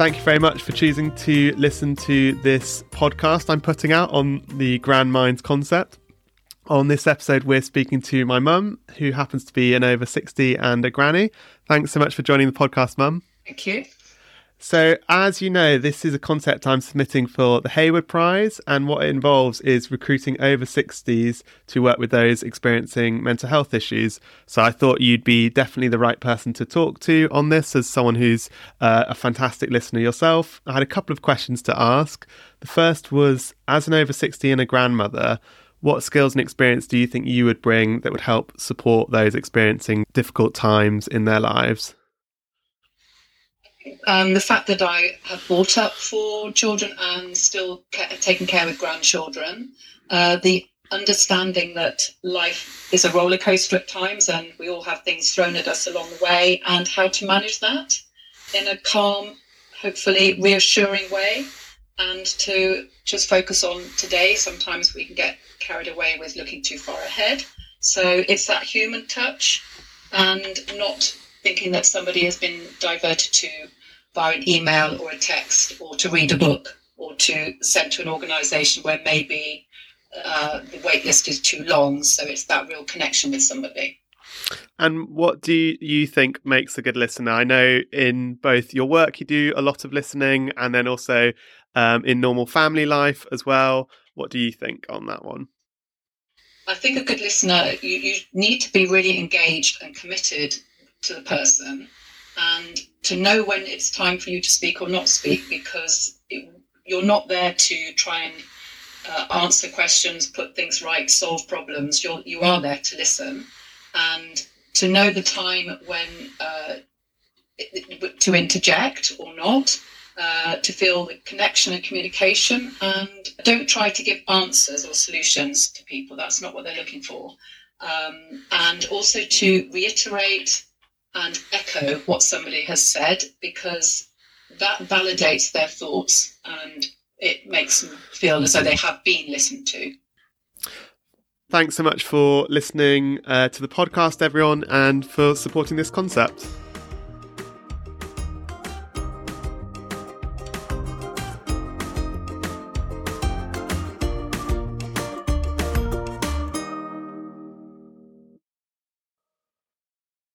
thank you very much for choosing to listen to this podcast I'm putting out on the Grand Minds concept. On this episode, we're speaking to my mum, who happens to be an over 60 and a granny. Thanks so much for joining the podcast, mum. Thank you. So, as you know, this is a concept I'm submitting for the Heywood Prize, and what it involves is recruiting over 60s to work with those experiencing mental health issues. So, I thought you'd be definitely the right person to talk to on this as someone who's uh, a fantastic listener yourself. I had a couple of questions to ask. The first was As an over 60 and a grandmother, what skills and experience do you think you would bring that would help support those experiencing difficult times in their lives? Um, the fact that I have brought up four children and still ca- taken care of grandchildren, uh, the understanding that life is a roller coaster at times and we all have things thrown at us along the way, and how to manage that in a calm, hopefully reassuring way, and to just focus on today. Sometimes we can get carried away with looking too far ahead. So it's that human touch and not thinking that somebody has been diverted to via an email or a text or to read a book or to send to an organization where maybe uh, the wait list is too long. So it's that real connection with somebody. And what do you think makes a good listener? I know in both your work you do a lot of listening and then also um, in normal family life as well. What do you think on that one? I think a good listener, you, you need to be really engaged and committed to the person and to know when it's time for you to speak or not speak because it, you're not there to try and uh, answer questions, put things right, solve problems. You're, you are there to listen and to know the time when uh, to interject or not, uh, to feel the connection and communication, and don't try to give answers or solutions to people. That's not what they're looking for. Um, and also to reiterate and echo what somebody has said because that validates their thoughts and it makes them feel as though they have been listened to. Thanks so much for listening uh, to the podcast, everyone, and for supporting this concept.